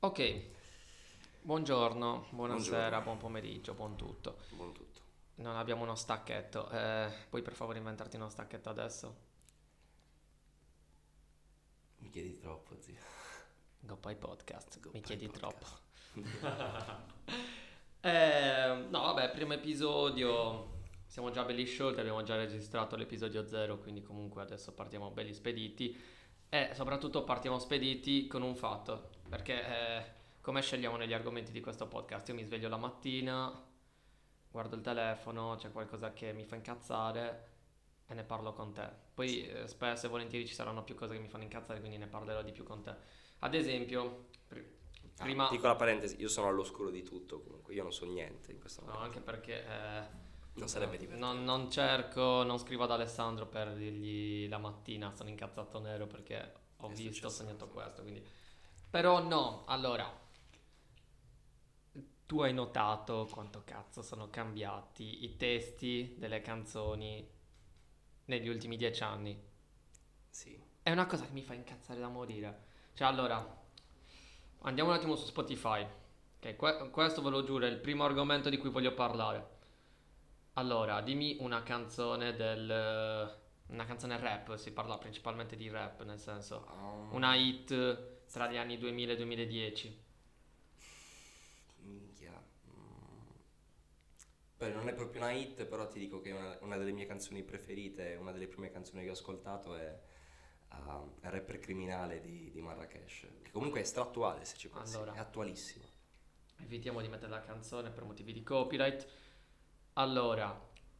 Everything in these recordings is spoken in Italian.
Ok, buongiorno, buonasera, buon pomeriggio, buon tutto. Buon tutto. Non abbiamo uno stacchetto. Eh, puoi per favore inventarti uno stacchetto adesso? Mi chiedi troppo, zio. Goppai Podcast, Goppai mi chiedi Podcast. troppo. Eh, no, vabbè, primo episodio. Siamo già belli sciolti, abbiamo già registrato l'episodio 0, quindi comunque adesso partiamo belli spediti. E soprattutto partiamo spediti con un fatto, perché eh, come scegliamo negli argomenti di questo podcast? Io mi sveglio la mattina, guardo il telefono, c'è qualcosa che mi fa incazzare e ne parlo con te. Poi eh, spesso e volentieri ci saranno più cose che mi fanno incazzare, quindi ne parlerò di più con te. Ad esempio, Ah, prima... piccola parentesi, io sono all'oscuro di tutto comunque, io non so niente in questo No, momento. anche perché eh, Non sarebbe divertente. non, non cerco, non scrivo ad Alessandro per dirgli la mattina sono incazzato nero perché ho È visto, ho sognato questo. Quindi... Però no, allora, tu hai notato quanto cazzo sono cambiati i testi delle canzoni negli ultimi dieci anni? Sì. È una cosa che mi fa incazzare da morire. Cioè, allora, andiamo un attimo su Spotify. Ok, que- questo ve lo giuro, è il primo argomento di cui voglio parlare. Allora, dimmi una canzone del... Una canzone rap, si parla principalmente di rap, nel senso... Um, Una hit tra gli anni 2000 e 2010. Minchia. Mm. Beh, non è proprio una hit, però ti dico che una, una delle mie canzoni preferite, una delle prime canzoni che ho ascoltato è uh, rapper criminale di, di Marrakesh, che comunque è stra-attuale se ci pensi, Allora. è attualissimo. Evitiamo di mettere la canzone per motivi di copyright. Allora,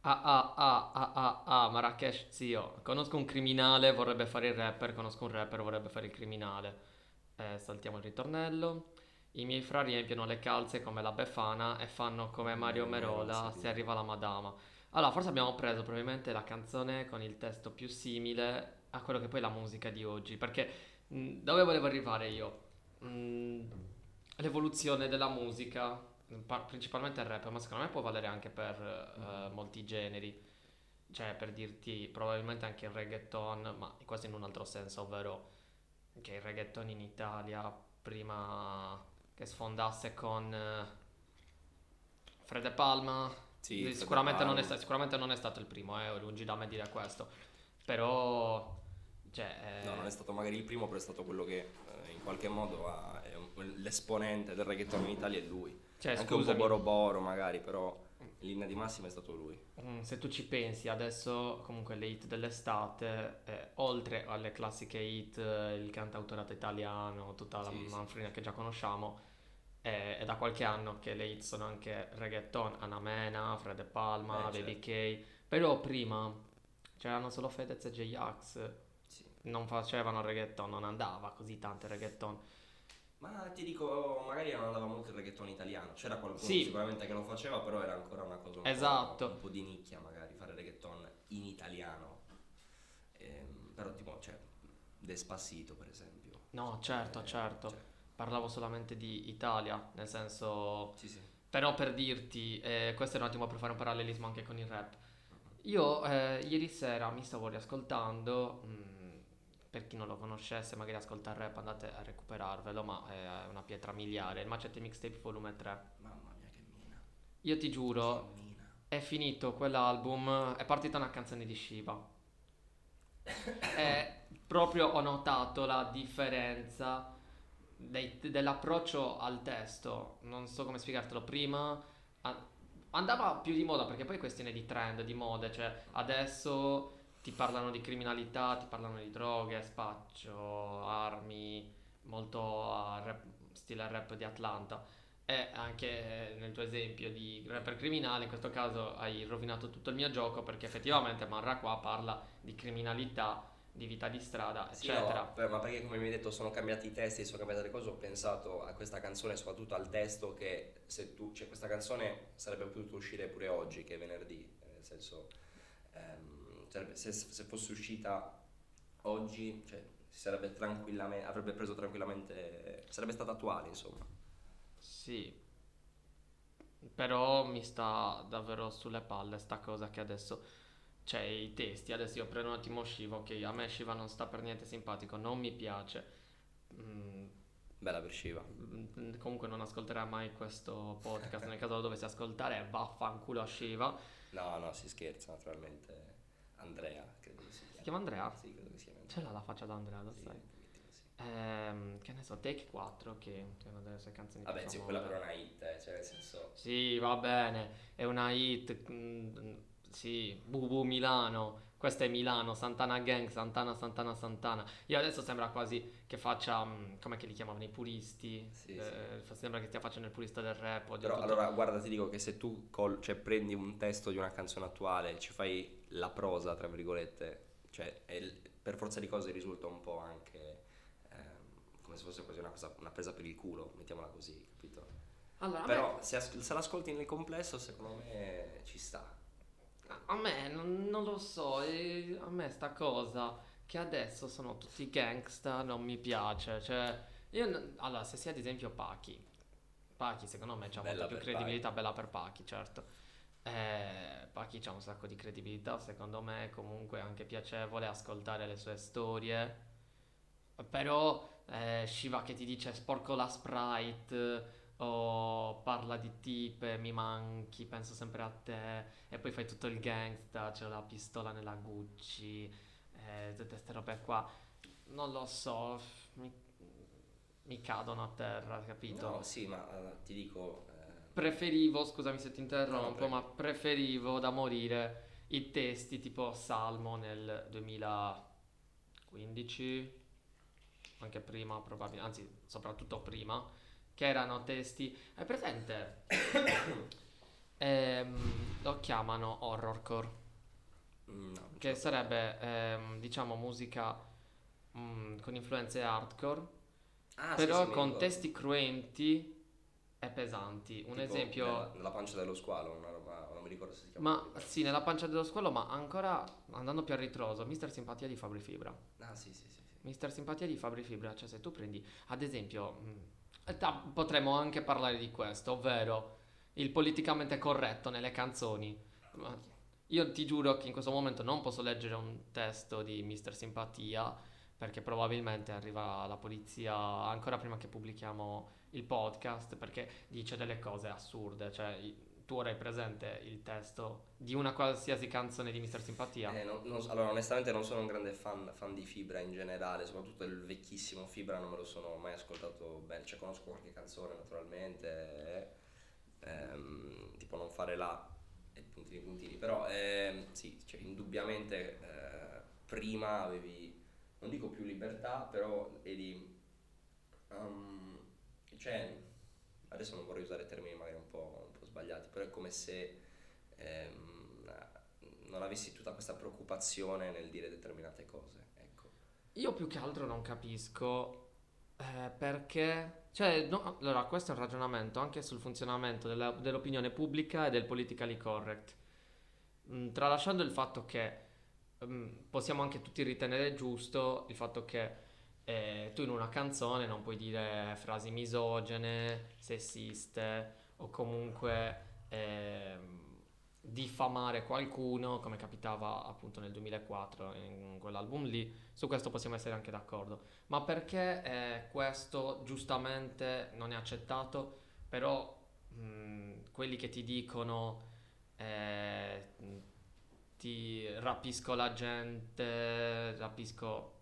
ah ah ah ah ah ah, Marrakesh, zio. Conosco un criminale, vorrebbe fare il rapper. Conosco un rapper, vorrebbe fare il criminale. Eh, saltiamo il ritornello. I miei fra riempiono le calze come la Befana e fanno come Mario Mm, Merola se arriva la Madama. Allora, forse abbiamo preso probabilmente la canzone con il testo più simile a quello che poi è la musica di oggi. Perché mh, dove volevo arrivare io? Mm, l'evoluzione della musica, par- principalmente il rap, ma secondo me può valere anche per eh, molti generi. Cioè, per dirti, probabilmente anche il reggaeton, ma questo in un altro senso, ovvero che il reggaeton in Italia prima che sfondasse con eh, Fred e Palma, Sì, sicuramente, non sta- sicuramente non è stato il primo, eh, lungi da me dire questo. Però, cioè, eh, No, non è stato magari il primo, però è stato quello che eh, in qualche modo ha- è un- l'esponente del reggaeton in Italia è lui. cioè, Anche un po' scusami. Boro Boro magari, però in linea di massima è stato lui. Mm, Se tu ci pensi, adesso comunque le hit dell'estate, eh, oltre alle classiche hit, eh, il cantautorato italiano, tutta la Sì, sì. manfrina che già conosciamo, eh, è da qualche anno che le hit sono anche reggaeton, Anamena, Fred e Palma, Beh, Baby K, però prima c'erano solo Fedez e J-Ax, Sì. non facevano reggaeton, non andava così tanto il reggaeton. Ma ti dico, magari non andava molto il reggaeton italiano. C'era qualcuno Sì. sicuramente che lo faceva, però era ancora una cosa un, po', Esatto. un po' di nicchia, magari fare reggaeton in italiano. Ehm, però tipo, cioè, Despacito per esempio. No, certo, Eh, certo. cioè, Parlavo solamente di Italia, nel senso... sì, sì. Però per dirti, eh, questo è un attimo per fare un parallelismo anche con il rap. Io eh, ieri sera mi stavo riascoltando, mh, per chi non lo conoscesse, magari ascolta il rap, andate a recuperarvelo, ma è una pietra miliare. Il Macete Mixtape volume 3. Mamma mia che mina. Io ti giuro, è finito quell'album, è partita una canzone di Shiva. E proprio ho notato la differenza dei- dell'approccio al testo. Non so come spiegartelo. Prima a- andava più di moda perché poi è questione di trend, di mode. Cioè, adesso ti parlano di criminalità, ti parlano di droghe, spaccio, armi, molto a rap- stile rap di Atlanta. E anche nel tuo esempio di rapper criminale, in questo caso hai rovinato tutto il mio gioco perché effettivamente Marra qua parla di criminalità, di vita di strada, Sì, eccetera. no, ma perché come mi hai detto sono cambiati i testi, sono cambiate le cose, ho pensato a questa canzone, soprattutto al testo che se tu, cioè questa canzone sarebbe potuta uscire pure oggi che è venerdì, eh, nel senso ehm, sarebbe- se, se fosse uscita oggi, cioè, sarebbe tranquillamente, avrebbe preso tranquillamente, sarebbe stata attuale insomma. Sì, però mi sta davvero sulle palle sta cosa che adesso c'è i testi. Adesso io prendo un attimo Shiva, ok, a me Shiva non sta per niente simpatico, non mi piace. Mm, Bella per Shiva. Mm, Comunque non ascolterà mai questo podcast. Nel caso lo dovessi ascoltare, vaffanculo a Shiva. No, no, si scherza, naturalmente. Andrea, credo che si chiami. Si chiama Andrea? Sì, credo che si chiami Ce l'ha la faccia da Andrea, lo Sì, sai. sì. Ehm, che ne so, Take 4, che è una delle sue canzoni più Vabbè, sì, famose. quella però è una hit, eh, cioè nel senso... Sì, va bene, è una hit. mm, sì, Bubu Milano. Questa è Milano, Santana Gang, Santana, Santana, Santana. Io adesso sembra quasi che faccia, mm, come che li chiamavano i puristi? Sì, Eh, fa- Sembra che stia facendo il purista del rap. Però tutto. allora, guarda, ti dico che se tu col- cioè, prendi un testo di una canzone attuale ci fai la prosa, tra virgolette, cioè il- per forza di cose risulta un po' anche ehm, come se fosse quasi una, cosa, una presa per il culo, mettiamola così, capito? Allora, a me- Però se, as- se l'ascolti nel complesso, secondo me ci sta. A me non, non lo so, e a me sta cosa che adesso sono tutti gangsta non mi piace, cioè io allora se sia ad esempio Pachi, Pachi secondo me c'ha Bella molta più credibilità, bella per Pachi, certo. Eh, Pachi c'ha un sacco di credibilità, secondo me è comunque anche piacevole ascoltare le sue storie. Però eh, Shiva che ti dice sporco la Sprite o parla di tipe, mi manchi, penso sempre a te e poi fai tutto il gangsta, c'è la pistola nella Gucci, eh, tutte queste robe qua. Non lo so, mi, mi cadono a terra, capito? No, sì, ma eh, ti dico... Preferivo, scusami se ti No, interrompo, prego. ma preferivo da morire i testi tipo Salmo nel 2015, anche prima probabilmente, anzi soprattutto prima, che erano testi... Hai presente? Ehm, lo chiamano horrorcore, mm, no, che sarebbe ehm, diciamo musica mm, con influenze hardcore, Ah, sì, però sì, mi con testi cruenti e pesanti. Un Tipo esempio... Nella, nella pancia dello squalo, una roba, non mi ricordo se si chiama Ma sì, nella pancia dello squalo, ma ancora andando più a ritroso, Mister Simpatia di Fabri Fibra. Ah, sì, sì, sì. sì. Mister Simpatia di Fabri Fibra, cioè se tu prendi, ad esempio, mh, ta- potremmo anche parlare di questo, ovvero il politicamente corretto nelle canzoni. Ma io ti giuro che in questo momento non posso leggere un testo di Mister Simpatia perché probabilmente arriva la polizia ancora prima che pubblichiamo il podcast perché dice delle cose assurde, cioè tu ora hai presente il testo di una qualsiasi canzone di Mister Simpatia? Eh, non- non- allora, onestamente non sono un grande fan, fan di Fibra in generale, soprattutto il vecchissimo Fibra non me lo sono mai ascoltato bene, cioè conosco qualche canzone naturalmente, eh, ehm, tipo Non fare la e puntini puntini, però ehm, sì, cioè, indubbiamente eh, prima avevi, non dico più libertà, però eri, um, cioè, adesso non vorrei usare termini magari un po', un po' sbagliati, però è come se ehm, non avessi tutta questa preoccupazione nel dire determinate cose, ecco. Io più che altro non capisco eh, perché... Cioè, no, allora, questo è un ragionamento anche sul funzionamento della- dell'opinione pubblica e del politically correct. Mm, tralasciando il fatto che mm, possiamo anche tutti ritenere giusto il fatto che eh, tu in una canzone non puoi dire frasi misogene, sessiste o comunque ehm, diffamare qualcuno come capitava appunto nel 2004 in quell'album lì. Su questo possiamo essere anche d'accordo. Ma perché eh, questo giustamente non è accettato? Però mh, quelli che ti dicono eh, ti rapisco la gente rapisco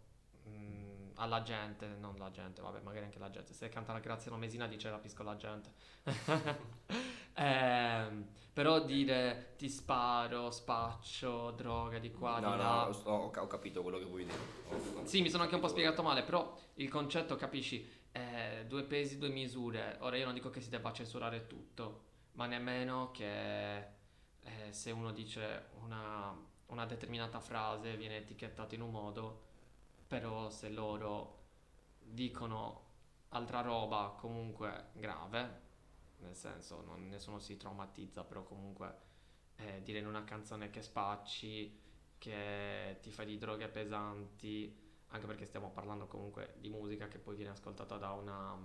mh, alla gente non la gente vabbè magari anche la gente se canta la Graziano Mesina dice rapisco la gente Ehm, però dire ti sparo, spaccio, droga di qua, no, di no, là. ho, ho- capito quello che vuoi dire. Ho- Sì, mi sono anche un po' spiegato male, però il concetto, capisci, è due pesi, due misure. Ora io non dico che si debba censurare tutto, ma nemmeno che eh, se uno dice una, una determinata frase viene etichettato in un modo, però se loro dicono altra roba comunque grave, nel senso non, nessuno si traumatizza, però comunque eh, dire in una canzone che spacci, che ti fai di droghe pesanti, anche perché stiamo parlando comunque di musica che poi viene ascoltata da una,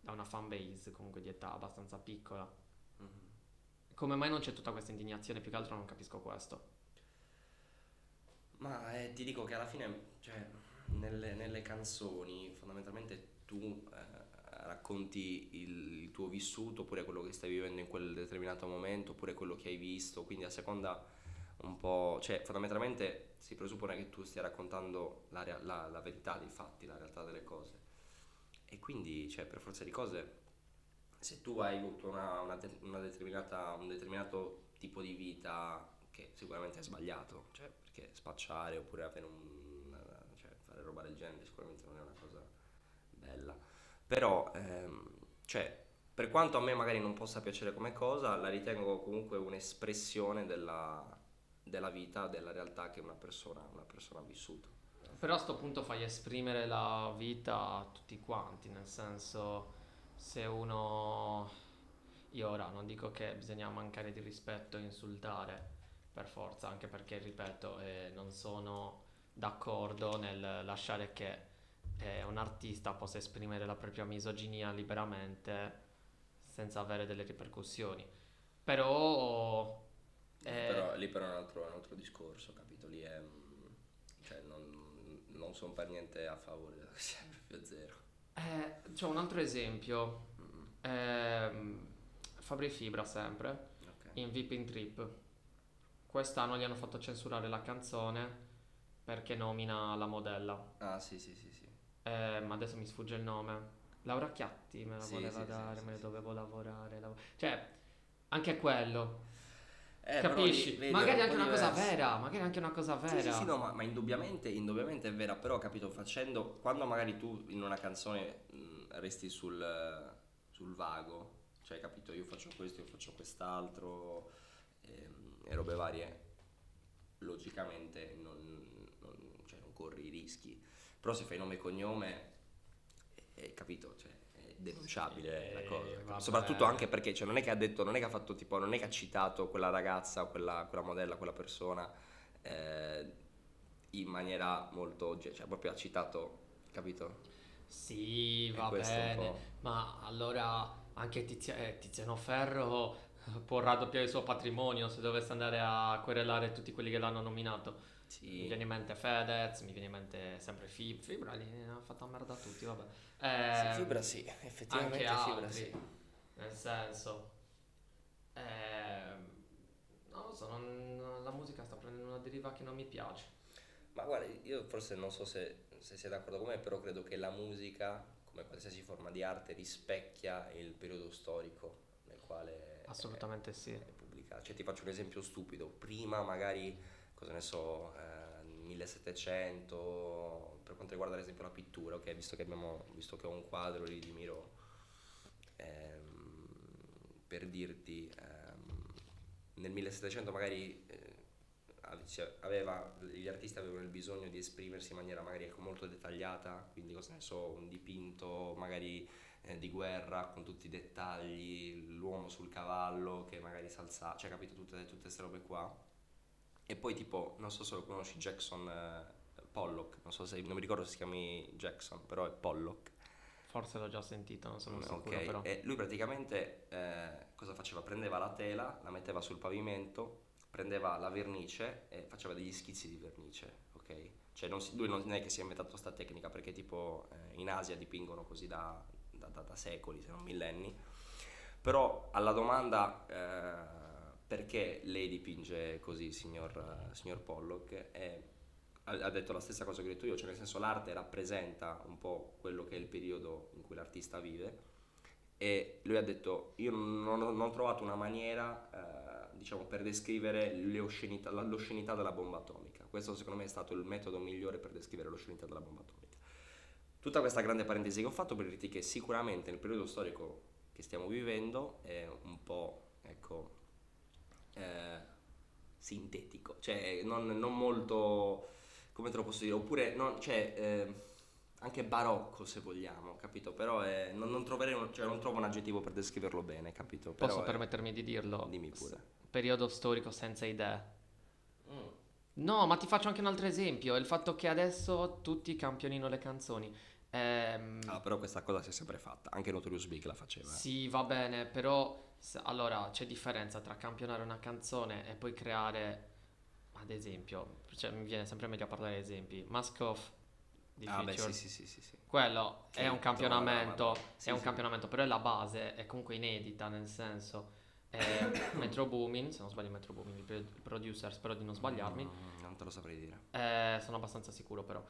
da una fan base comunque di età abbastanza piccola. Mhm. Come mai non c'è tutta questa indignazione? Più che altro non capisco questo. Ma eh, ti dico che alla fine, cioè, nelle, nelle canzoni, fondamentalmente tu, eh, racconti il, il tuo vissuto, oppure quello che stai vivendo in quel determinato momento, oppure quello che hai visto, quindi a seconda un po', cioè fondamentalmente si presuppone che tu stia raccontando la, la, la verità dei fatti, la realtà delle cose. E quindi, cioè, per forza di cose, se tu hai avuto una, una una un determinato tipo di vita che sicuramente è sbagliato, cioè, perché spacciare oppure avere un, cioè, fare roba del genere sicuramente non è una cosa bella. Però, ehm, cioè, per quanto a me magari non possa piacere come cosa, la ritengo comunque un'espressione della, della vita, della realtà che una persona, una persona ha vissuto. Però a sto punto fai esprimere la vita a tutti quanti, nel senso se uno... Io ora non dico che bisogna mancare di rispetto e insultare per forza, anche perché, ripeto, eh, non sono d'accordo nel lasciare che eh, un artista possa esprimere la propria misoginia liberamente senza avere delle ripercussioni. Però... eh, Però lì però è un altro, un altro discorso, capito? Lì è... mm, Cioè, non, non sono per niente a favore della sia proprio zero. eh, c'ho un altro esempio. Mm, Ehm, Fabri Fibra sempre. ok. in Vipin Trip. Quest'anno gli hanno fatto censurare la canzone perché nomina la modella. Ah, sì, sì, sì, sì. Eh, ma adesso mi sfugge il nome. Laura Chiatti me la Sì, voleva sì, dare, sì, me ne dovevo lavorare. lav- Cioè, anche quello. Eh, capisci? lì, vedi, magari anche un po' una cosa diverso. vera, magari anche una cosa vera. Sì, sì, sì, no, ma, ma indubbiamente, indubbiamente è vera, però capito, facendo, quando magari tu in una canzone mh, resti sul, sul vago, cioè capito, io faccio questo, io faccio quest'altro ehm, e robe varie, logicamente non, non- cioè, non corri i rischi, però se fai nome e cognome, è, capito, cioè, è denunciabile la Eh, cosa, vabbè. soprattutto anche perché cioè, non è che ha detto, non è che ha fatto tipo, non è che ha citato quella ragazza, quella, quella modella, quella persona eh, in maniera molto, cioè proprio ha citato, capito? Sì, va è bene. Ma allora anche Tizia- eh, Tiziano Ferro può raddoppiare il suo patrimonio se dovesse andare a querelare tutti quelli che l'hanno nominato. Mi Sì, viene in mente Fedez, mi viene in mente sempre Fib- Fibra, lì ha fatto merda a tutti, vabbè. Eh, sì, fibra sì, anche effettivamente altri, fibra sì. nel senso, ehm, non lo so, non- la musica sta prendendo una deriva che non mi piace. Ma guarda, io forse non so se, se sei d'accordo con me, però credo che la musica, come qualsiasi forma di arte, rispecchia il periodo storico nel quale Assolutamente sì. è pubblicata. Cioè ti faccio un esempio stupido, prima magari, cosa ne so, eh, 1700, per quanto riguarda ad esempio la pittura, ok, visto che, abbiamo, visto che ho un quadro lì di Miro, ehm, per dirti, ehm, nel 1700 magari eh, ave- aveva, gli artisti avevano il bisogno di esprimersi in maniera magari ecco, molto dettagliata, quindi cosa ne so, un dipinto magari eh, di guerra con tutti i dettagli, l'uomo sul cavallo che magari si alza, cioè capito tutte, tutte queste robe qua. E poi tipo, non so se lo conosci, Jackson eh, Pollock, non so se, non mi ricordo se si chiami Jackson, però è Pollock. Forse l'ho già sentito, non sono Mm, sicuro ok, però. E lui praticamente eh, cosa faceva? Prendeva la tela, la metteva sul pavimento, prendeva la vernice e faceva degli schizzi di vernice, ok? Cioè non si- lui non è che si è inventato questa tecnica perché tipo eh, in Asia dipingono così da, da- da- secoli, se non millenni. Però alla domanda eh, perché lei dipinge così, signor, signor Pollock, eh, ha detto la stessa cosa che ho detto io, cioè nel senso l'arte rappresenta un po' quello che è il periodo in cui l'artista vive e lui ha detto io non, non ho trovato una maniera eh, diciamo per descrivere le oscenità- la- l'oscenità della bomba atomica questo secondo me è stato il metodo migliore per descrivere l'oscenità della bomba atomica tutta questa grande parentesi che ho fatto per dirti che sicuramente nel periodo storico che stiamo vivendo è un po' ecco eh, sintetico cioè non, non molto come te lo posso dire oppure non, cioè, eh, anche barocco se vogliamo capito però è- non, non troverei un- cioè, non trovo un aggettivo per descriverlo bene capito Posso Però è- permettermi di dirlo? dimmi pure S- Periodo storico senza idee. Mm. No, ma ti faccio anche un altro esempio, il fatto che adesso tutti campionino le canzoni. Ehm, Ah, però questa cosa si è sempre fatta, anche Notorious Big la faceva. eh. Sì, va bene, però allora c'è differenza tra campionare una canzone e poi creare, ad esempio, cioè mi viene sempre meglio a parlare di esempi. Mask Off di Ah, beh, sì, sì, sì, sì. Quello Che è un insomma, campionamento, sì, è un sì. campionamento, però è la base, è comunque inedita, nel senso Metro Boomin, se non sbaglio Metro Boomin, il pro- producer, spero di non sbagliarmi, Mm, non te lo saprei dire. eh, sono abbastanza sicuro però.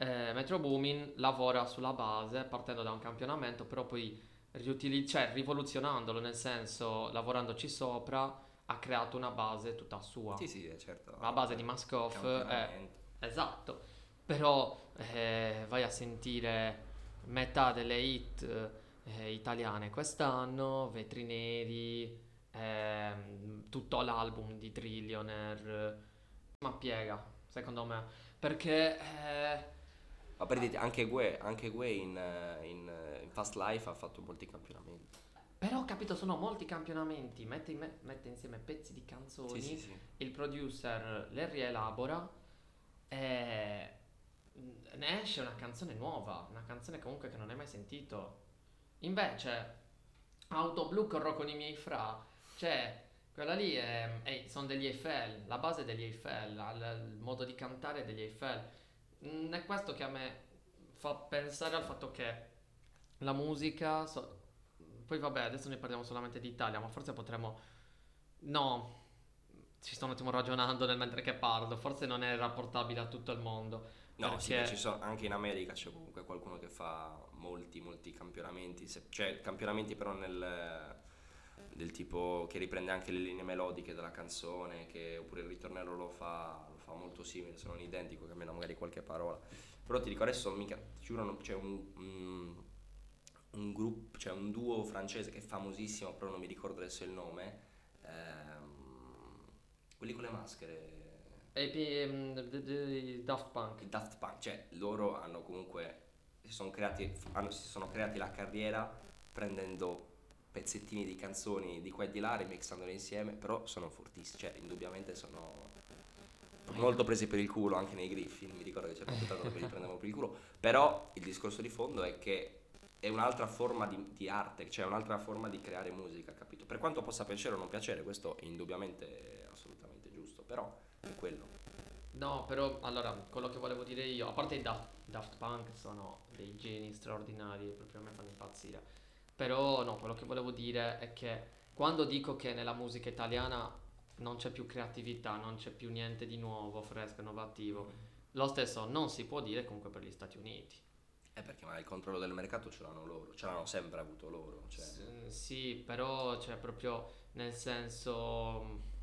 Eh, Metro Boomin lavora sulla base partendo da un campionamento, però poi riutili- cioè, rivoluzionandolo, nel senso lavorandoci sopra, ha creato una base tutta sua. Sì, sì, eh, certo. La base di Maskoff Campionamento. Esatto, però eh, vai a sentire metà delle hit eh, italiane quest'anno, Vetri Neri, ehm, tutto l'album di Trillionaire, ma piega, secondo me, perché eh, Ma per dirti, anche Gue, anche Gue in, eh, in, eh, in Fast Life ha fatto molti campionamenti. però ho capito sono molti campionamenti, mette, in me- mette insieme pezzi di canzoni, Sì, sì, sì. il producer le rielabora e ne esce una canzone nuova, una canzone comunque che non hai mai sentito. Invece, Auto Blu corro con i miei fra, cioè, quella lì è, è- sono degli Eiffel, la base degli Eiffel, il, il modo di cantare degli Eiffel. Mm, È questo che a me fa pensare al fatto che la musica, so- poi vabbè, adesso ne parliamo solamente d'Italia, ma forse potremmo, no, ci sto un attimo ragionando nel mentre che parlo, forse non è rapportabile a tutto il mondo. No, sì, perché- ci sono, anche in America c'è comunque qualcuno che fa molti, molti campionamenti, se- cioè campionamenti però nel, del tipo che riprende anche le linee melodiche della canzone, che, oppure il ritornello lo fa, fa molto simile, se non identico, cambiando magari qualche parola. Però ti dico adesso, mica, giuro, c'è un, un, un gruppo, c'è un duo francese che è famosissimo, però non mi ricordo adesso il nome, ehm, quelli con le maschere. E pi- mm, d- d- Daft Punk. Daft Punk, cioè loro hanno comunque si sono creati, hanno- si sono creati la carriera prendendo pezzettini di canzoni di qua e di là, remixandole insieme, però sono fortissimi, cioè indubbiamente sono molto presi per il culo anche nei griffi, mi ricordo che c'è una puntata dove li prendevano per il culo, però il discorso di fondo è che è un'altra forma di, di arte, cioè un'altra forma di creare musica, capito? Per quanto possa piacere o non piacere, questo è indubbiamente assolutamente giusto, però è quello. No, però allora, quello che volevo dire io, a parte i Daft, Daft Punk sono dei geni straordinari, proprio a me fanno impazzire. Però no, quello che volevo dire è che quando dico che nella musica italiana non c'è più creatività, non c'è più niente di nuovo, fresco, innovativo, lo stesso non si può dire comunque per gli Stati Uniti. È perché ma il controllo del mercato ce l'hanno loro, ce l'hanno sempre avuto loro. Cioè. S- sì, però c'è proprio nel senso...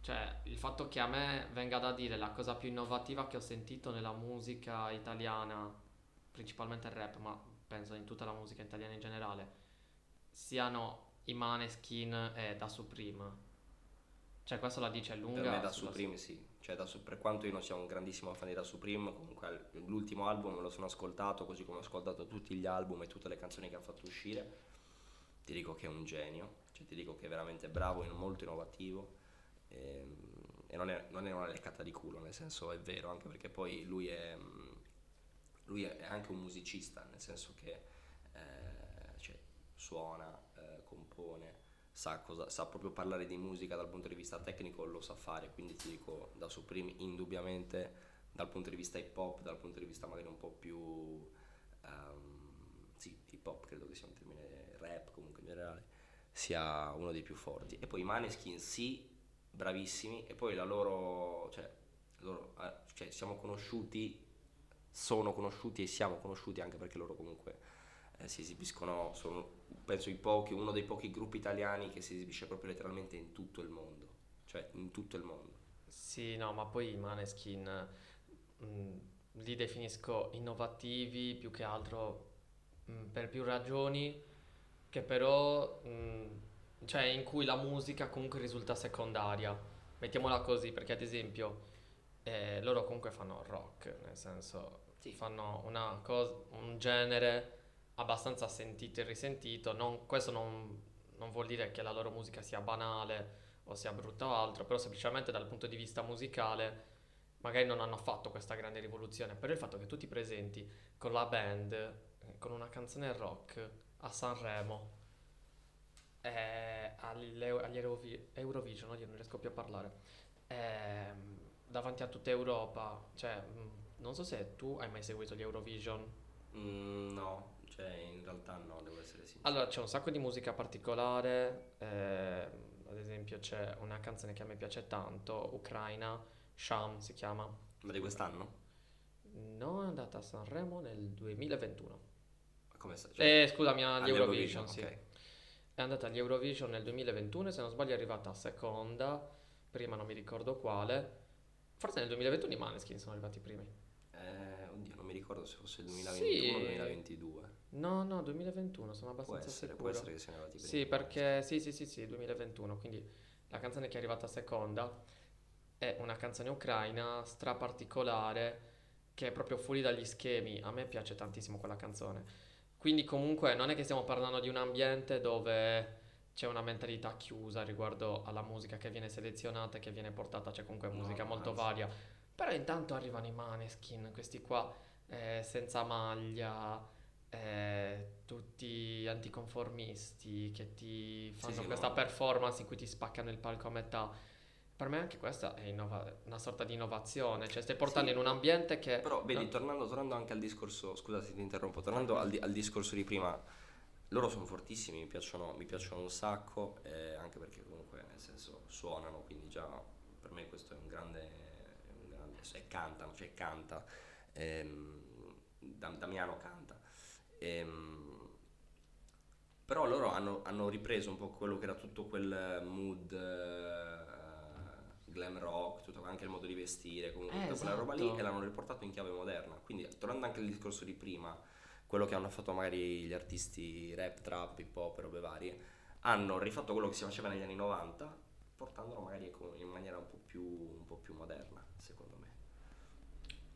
Cioè, il fatto che a me venga da dire la cosa più innovativa che ho sentito nella musica italiana, principalmente il rap, ma penso in tutta la musica italiana in generale, siano i Maneskin e Da Supreme. Cioè, questo la dice lunga. Per me da Supreme sì, cioè da per quanto io non sia un grandissimo fan di Da Supreme, comunque l'ultimo album me lo sono ascoltato, così come ho ascoltato tutti gli album e tutte le canzoni che ha fatto uscire, ti dico che è un genio, cioè ti dico che è veramente bravo, è molto innovativo ehm, e non è, non è una leccata di culo, nel senso è vero, anche perché poi lui è, mm, lui è anche un musicista, nel senso che eh, cioè, suona, eh, compone, sa, cosa, sa proprio parlare di musica dal punto di vista tecnico, lo sa fare, quindi ti dico da Supreme indubbiamente dal punto di vista hip hop, dal punto di vista magari un po' più ehm, sì, hip hop credo che sia un termine rap comunque in generale, sia uno dei più forti. E poi i Maneskin sì, bravissimi, e poi la loro, cioè, loro, eh, cioè siamo conosciuti, sono conosciuti e siamo conosciuti anche perché loro comunque eh, si esibiscono, sono penso i pochi, uno dei pochi gruppi italiani che si esibisce proprio letteralmente in tutto il mondo, cioè in tutto il mondo. Sì, no, ma poi i Maneskin mh, li definisco innovativi più che altro mh, per più ragioni che però mh, cioè in cui la musica comunque risulta secondaria. Mettiamola così, perché ad esempio eh, loro comunque fanno rock, nel senso Sì. fanno una cosa, un genere abbastanza sentito e risentito. Non- questo non, non vuol dire che la loro musica sia banale o sia brutta o altro, però semplicemente dal punto di vista musicale magari non hanno fatto questa grande rivoluzione, però il fatto che tu ti presenti con la band, eh, con una canzone rock a Sanremo, eh, agli Eurovi- Eurovision, oddio, non riesco più a parlare, ehm, davanti a tutta Europa, cioè mh, non so se tu hai mai seguito gli Eurovision. Mm, no, cioè in realtà no, devo essere sincero. Allora, c'è un sacco di musica particolare, eh, ad esempio c'è una canzone che a me piace tanto, Ucraina, Sham si chiama. Ma di quest'anno? No, è andata a Sanremo nel 2021. Come sta? Cioè, Eh, scusami, agli all'Eurovision, Eurovision, sì. ok. È andata agli Eurovision nel 2021, se non sbaglio è arrivata a seconda, prima non mi ricordo quale. Forse nel 2021 i Maneskin sono arrivati primi. Eh, oddio, non mi ricordo se fosse il 2021 Sì. o il 2022. No, no, 2021, sono Può abbastanza essere, può sicuro. essere che siano arrivati prima. Sì, perché sì, sì, sì, sì, 2021, quindi la canzone che è arrivata seconda è una canzone ucraina straparticolare che è proprio fuori dagli schemi. A me piace tantissimo quella canzone. Quindi comunque non è che stiamo parlando di un ambiente dove c'è una mentalità chiusa riguardo alla musica che viene selezionata e che viene portata, c'è comunque No, musica molto anzi. varia. Però intanto arrivano i Maneskin, questi qua eh, senza maglia, eh, tutti anticonformisti che ti fanno sì, questa no. performance in cui ti spaccano il palco a metà. Per me anche questa è innova- una sorta di innovazione, cioè stai portando Sì. in un ambiente che... Però vedi, no? tornando, tornando anche al discorso, scusa se ti interrompo, tornando al, di- al discorso di prima, loro sono fortissimi, mi piacciono, mi piacciono un sacco, eh, anche perché comunque nel senso suonano, quindi già per me questo è un grande, è un grande e cantano, cioè canta, ehm, Dam- Damiano canta. Ehm, però loro hanno, hanno ripreso un po' quello che era tutto quel mood eh, glam rock, tutto, anche il modo di vestire, comunque Eh, tutta quella roba lì esatto. e l'hanno riportato in chiave moderna. Quindi tornando anche al discorso di prima, quello che hanno fatto magari gli artisti rap, trap, hip hop, robe varie, hanno rifatto quello che si faceva negli anni 90, portandolo magari ecco, in maniera un po' più, un po' più moderna, secondo me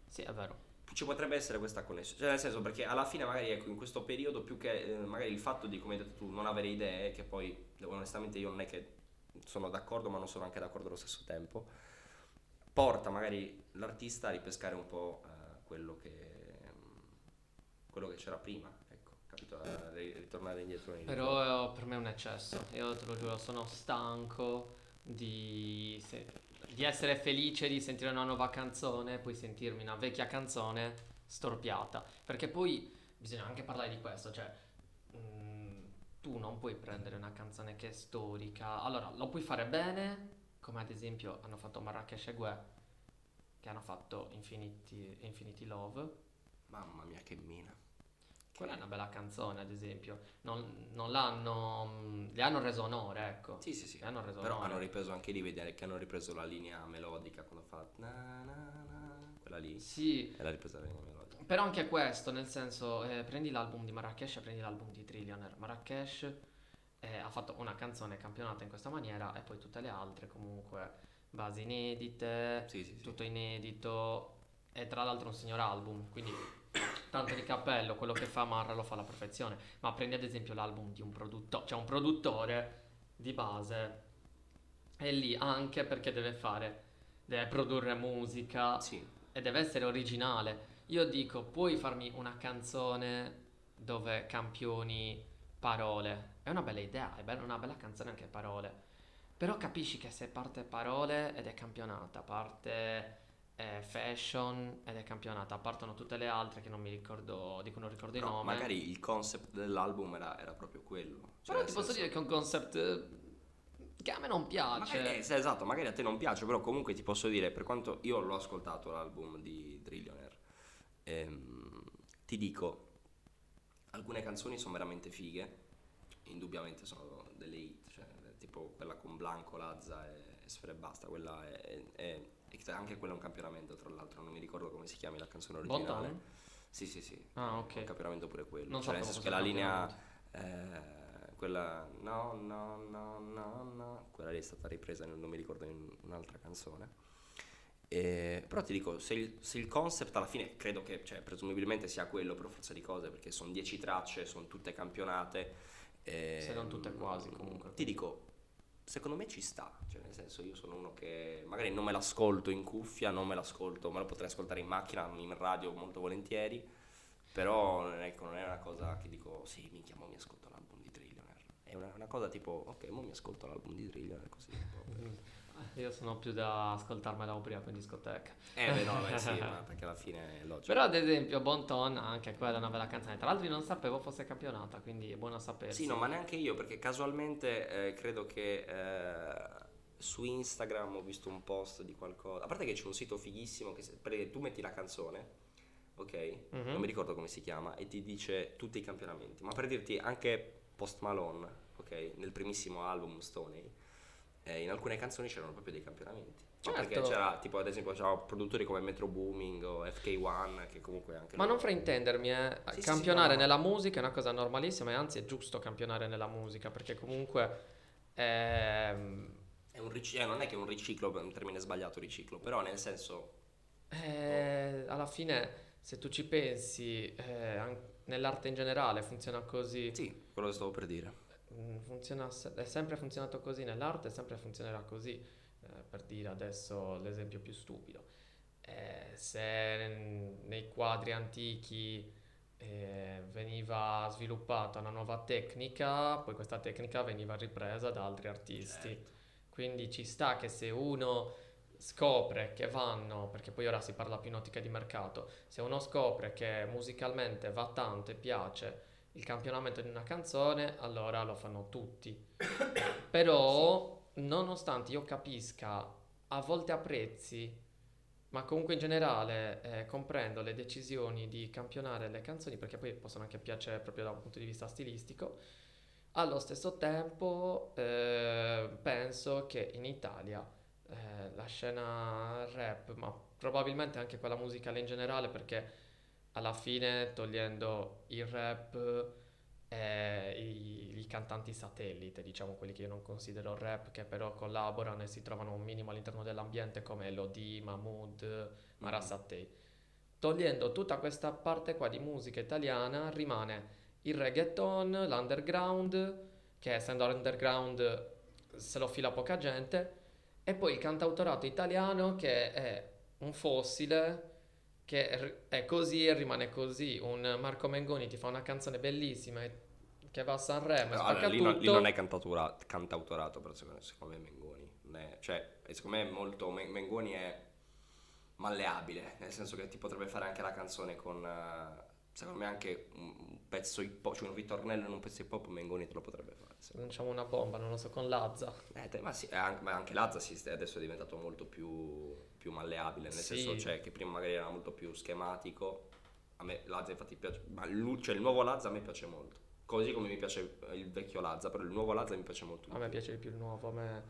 Sì, è vero. Ci potrebbe essere questa connessione, cioè nel senso perché alla fine magari ecco in questo periodo più che eh, magari il fatto di come hai detto tu non avere idee, che poi onestamente io non è che sono d'accordo ma non sono anche d'accordo allo stesso tempo, porta magari l'artista a ripescare un po' eh, quello, che, mm, quello che c'era prima, ecco, capito? A ri- ritornare indietro. Però eh, per me è un eccesso. Io te lo giuro, sono stanco di, se- di essere felice di sentire una nuova canzone poi sentirmi una vecchia canzone storpiata. Perché poi bisogna anche parlare di questo, cioè mm, tu non puoi prendere una canzone che è storica. Allora, lo puoi fare bene, come ad esempio hanno fatto Marrakesh e Gue, che hanno fatto Infinity, Infinity Love. Mamma mia che mina. Quella è una bella canzone, ad esempio. Non, non l'hanno. mm, Le hanno reso onore, ecco. Sì, sì, sì. Hanno reso Però onore. hanno ripreso anche lì, vedere che hanno ripreso la linea melodica quando fa na, na, na, quella lì. Sì, E l'ha ripresa la linea melodica. però anche questo, nel senso, eh, prendi l'album di Marrakesh e prendi l'album di Trillionaire. Marrakesh eh, ha fatto una canzone campionata in questa maniera e poi tutte le altre comunque basi inedite, Sì, sì, sì. tutto inedito e tra l'altro un signor album, quindi tanto di cappello, quello che fa Marra lo fa alla perfezione, ma prendi ad esempio l'album di un produttore, cioè un produttore di base è lì anche perché deve fare, deve produrre musica Sì, e deve essere originale. Io dico, puoi farmi una canzone dove campioni parole, è una bella idea, è una bella canzone anche parole. Però capisci che se parte parole ed è campionata, parte eh, fashion ed è campionata, partono tutte le altre che non mi ricordo, di cui non ricordo i nomi. magari il concept dell'album era, era proprio quello. Cioè, Però ti posso senso- dire che è un concept eh, che a me non piace. Magari, eh, esatto, magari a te non piace, però comunque ti posso dire, per quanto io l'ho ascoltato l'album di Drillionaire, ehm, ti dico, alcune canzoni sono veramente fighe, indubbiamente sono delle hit, cioè, tipo quella con Blanco, Lazza e, e Sfera e Basta, quella è, è- è- anche quella è un campionamento tra l'altro, non mi ricordo come si chiami la canzone originale. Bonton? Sì, sì, sì, Ah, ok. un campionamento pure quello, Non cioè nel senso che la linea... Eh, quella no no no no no quella lì è stata ripresa non mi ricordo in un'altra canzone Eh, però ti dico se il, se il concept alla fine credo che cioè, presumibilmente sia quello per forza di cose perché sono 10 tracce sono tutte campionate eh, Se non tutte quasi, comunque. ti dico secondo me ci sta cioè nel senso io sono uno che magari non me l'ascolto in cuffia non me l'ascolto me lo potrei ascoltare in macchina in radio molto volentieri però ecco, non è una cosa che dico, sì, minchia, mo mi ascolto l'album di Trillionaire. È una, una cosa tipo, ok, mo mi ascolto l'album di Trillionaire così. Mm. Io sono più da ascoltarmela ubriaco in discoteca. Eh beh no, beh, sì, ma perché alla fine è logico. Però ad esempio Bon Ton, anche quella è una bella canzone. Tra l'altro io non sapevo fosse campionata, quindi è buono sapersi. Sì, no, ma neanche io, perché casualmente eh, credo che eh, su Instagram ho visto un post di qualcosa. A parte che c'è un sito fighissimo che se, tu metti la canzone, ok? Mhm. Non mi ricordo come si chiama, e ti dice tutti i campionamenti. Ma per dirti anche Post Malone, ok? Nel primissimo album Stoney, eh, in alcune canzoni c'erano proprio dei campionamenti. Certo. perché c'era, tipo, ad esempio, c'era produttori come Metro Booming o FK1, che comunque anche Ma loro- non fraintendermi, eh. Sì, sì, campionare sì, no, no. nella musica è una cosa normalissima e anzi è giusto campionare nella musica perché comunque ehm, È un ric- eh, non è che è un riciclo, è un termine sbagliato riciclo, però nel senso... eh, alla fine se tu ci pensi eh, nell'arte in generale funziona così, Sì, quello che stavo per dire. Mm, funziona è sempre funzionato così nell'arte sempre funzionerà così. Eh, per dire adesso l'esempio più stupido. Eh, se nei quadri antichi eh, veniva sviluppata una nuova tecnica, poi questa tecnica veniva ripresa da altri artisti. Certo. Quindi ci sta che se uno scopre che vanno, perché poi ora si parla più in ottica di mercato, se uno scopre che musicalmente va tanto e piace il campionamento di una canzone, allora lo fanno tutti. Però, nonostante io capisca, a volte apprezzi, ma comunque in generale eh, comprendo le decisioni di campionare le canzoni, perché poi possono anche piacere proprio da un punto di vista stilistico, allo stesso tempo eh, penso che in Italia eh, la scena rap, ma probabilmente anche quella musicale in generale, perché alla fine togliendo il rap e i, i cantanti satellite, diciamo quelli che io non considero rap, che però collaborano e si trovano un minimo all'interno dell'ambiente come Elodie, Mahmood, Mara Mhm. Sattei. Togliendo tutta questa parte qua di musica italiana rimane il reggaeton, l'underground, che essendo underground se lo fila poca gente, e poi il cantautorato italiano che è un fossile che è così e rimane così. Un Marco Mengoni ti fa una canzone bellissima e- che va a Sanremo spacca allora, lì, non, lì non è cantautora- cantautorato, però secondo, secondo me Mengoni. è- cioè, secondo me è molto... Me- Mengoni è malleabile, nel senso che ti potrebbe fare anche la canzone con... eh, secondo me anche un pezzo hip hop, cioè un ritornello in un pezzo hip hop, Mengoni te lo potrebbe fare. secondo Lanciamo una bomba, non lo so, con Lazza. Eh, te- ma, sì, eh, anche, ma anche Lazza sta- adesso è diventato molto più, più malleabile, nel Sì. senso cioè, che prima magari era molto più schematico. A me Lazza infatti piace, ma lui- cioè, il nuovo Lazza a me piace molto. Così come mi piace il vecchio Lazza, però il nuovo Lazza mi piace molto. A me piace di più il nuovo, a me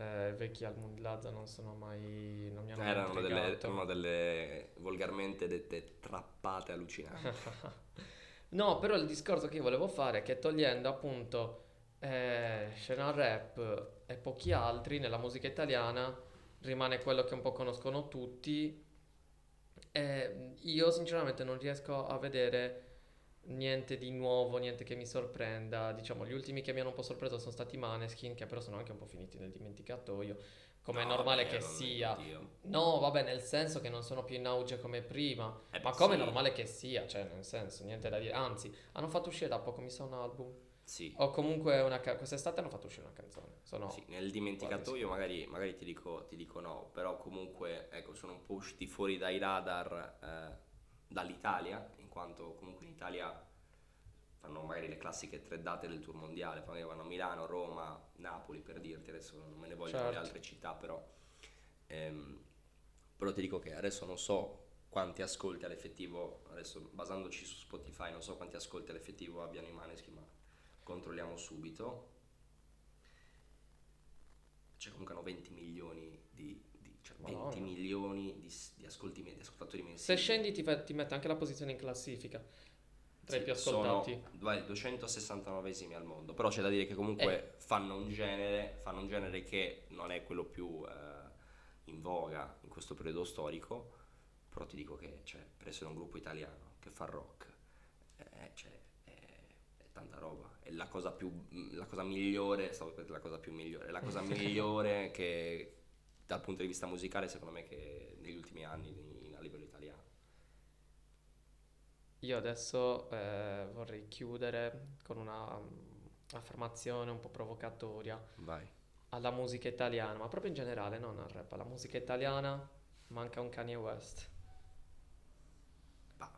eh, vecchi di Lazza non sono mai... non mi hanno mai Erano delle, erano delle volgarmente dette trappate allucinanti. No, però il discorso che io volevo fare è che togliendo appunto eh, scena rap e pochi altri nella musica italiana rimane quello che un po' conoscono tutti. E io sinceramente non riesco a vedere niente di nuovo, niente che mi sorprenda. Diciamo, gli ultimi che mi hanno un po' sorpreso sono stati Maneskin, che però sono anche un po' finiti nel dimenticatoio, come è No, normale vabbè, che sia. oddio. No, vabbè, nel senso che non sono più in auge come prima. Eh, Ma come è sì. normale che sia, cioè, nel senso, niente da dire. Anzi, hanno fatto uscire da poco, mi sa, un album. Sì. O comunque una ca- quest'estate hanno fatto uscire una canzone. Sono... Sì, nel dimenticatoio magari, magari ti, dico, ti dico no, però comunque ecco, sono un po' usciti fuori dai radar eh, dall'Italia, quanto comunque in Italia fanno magari le classiche tre date del tour mondiale, magari vanno a Milano, Roma, Napoli per dirti, adesso non me ne vogliono le Certo. altre città, però, ehm, però ti dico che adesso non so quanti ascolti all'effettivo, adesso basandoci su Spotify, non so quanti ascolti all'effettivo abbiano i Maneskin, ma controlliamo subito. Cioè comunque hanno 20 milioni di, Madonna. 20 milioni di, di ascolti, di ascoltatori Se mensili. scendi ti, ti mette anche la posizione in classifica. Tra i Sì, più ascoltati. Sono vai, 269esimi al mondo, però c'è da dire che comunque Eh. fanno, un genere, fanno un genere che non è quello più eh, in voga in questo periodo storico, però ti dico che cioè, per essere un gruppo italiano che fa rock, eh, cioè, è, è tanta roba, è la cosa più, la cosa migliore, stavo per la cosa più migliore, è la cosa migliore che dal punto di vista musicale secondo me che negli ultimi anni a livello italiano. Io adesso eh, vorrei chiudere con una mm, affermazione un po' provocatoria. Vai. alla musica italiana, ma proprio in generale, non al rap, alla musica italiana manca un Kanye West. Ma,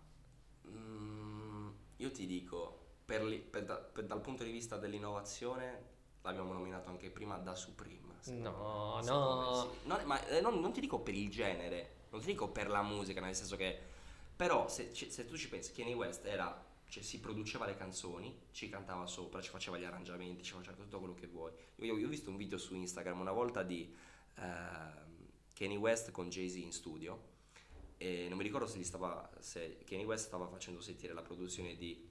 mm, io ti dico, per li- per da- per- dal punto di vista dell'innovazione, l'abbiamo nominato anche prima da Supreme. No, me. No. sì. Non- ma eh, non, non ti dico per il genere, non ti dico per la musica, nel senso che... Però se, se tu ci pensi, Kanye West era... Cioè, si produceva le canzoni, ci cantava sopra, ci faceva gli arrangiamenti, ci faceva tutto quello che vuoi. Io, io ho visto un video su Instagram una volta di ehm, Kanye West con Jay-Z in studio e non mi ricordo se, gli stava, se Kanye West stava facendo sentire la produzione di